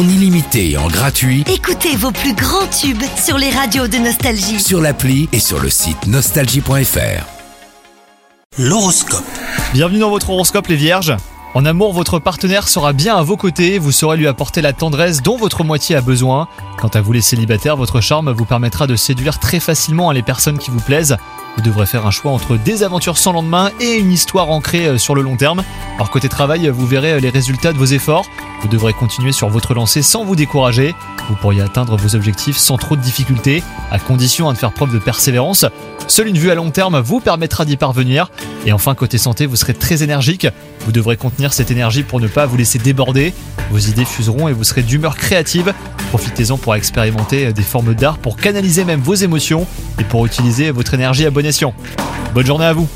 en illimité et en gratuit Écoutez vos plus grands tubes sur les radios de Nostalgie. sur l'appli et sur le site nostalgie.fr. L'horoscope. Bienvenue dans votre horoscope les vierges. En amour, votre partenaire sera bien à vos côtés, vous saurez lui apporter la tendresse dont votre moitié a besoin. Quant à vous les célibataires, votre charme vous permettra de séduire très facilement les personnes qui vous plaisent. Vous devrez faire un choix entre des aventures sans lendemain et une histoire ancrée euh, sur le long terme. Alors côté travail, vous verrez les résultats de vos efforts. Vous devrez continuer sur votre lancée sans vous décourager. Vous pourriez atteindre vos objectifs sans trop de difficultés, à condition hein, de faire preuve de persévérance. Seule une vue à long terme vous permettra d'y parvenir. Et enfin, côté santé, vous serez très énergique. Vous devrez contenir cette énergie pour ne pas vous laisser déborder. Vos idées fuseront et vous serez d'humeur créative. Profitez-en pour expérimenter euh, des formes d'art, pour canaliser même vos émotions et pour utiliser votre énergie à bon escient. Bonne journée à vous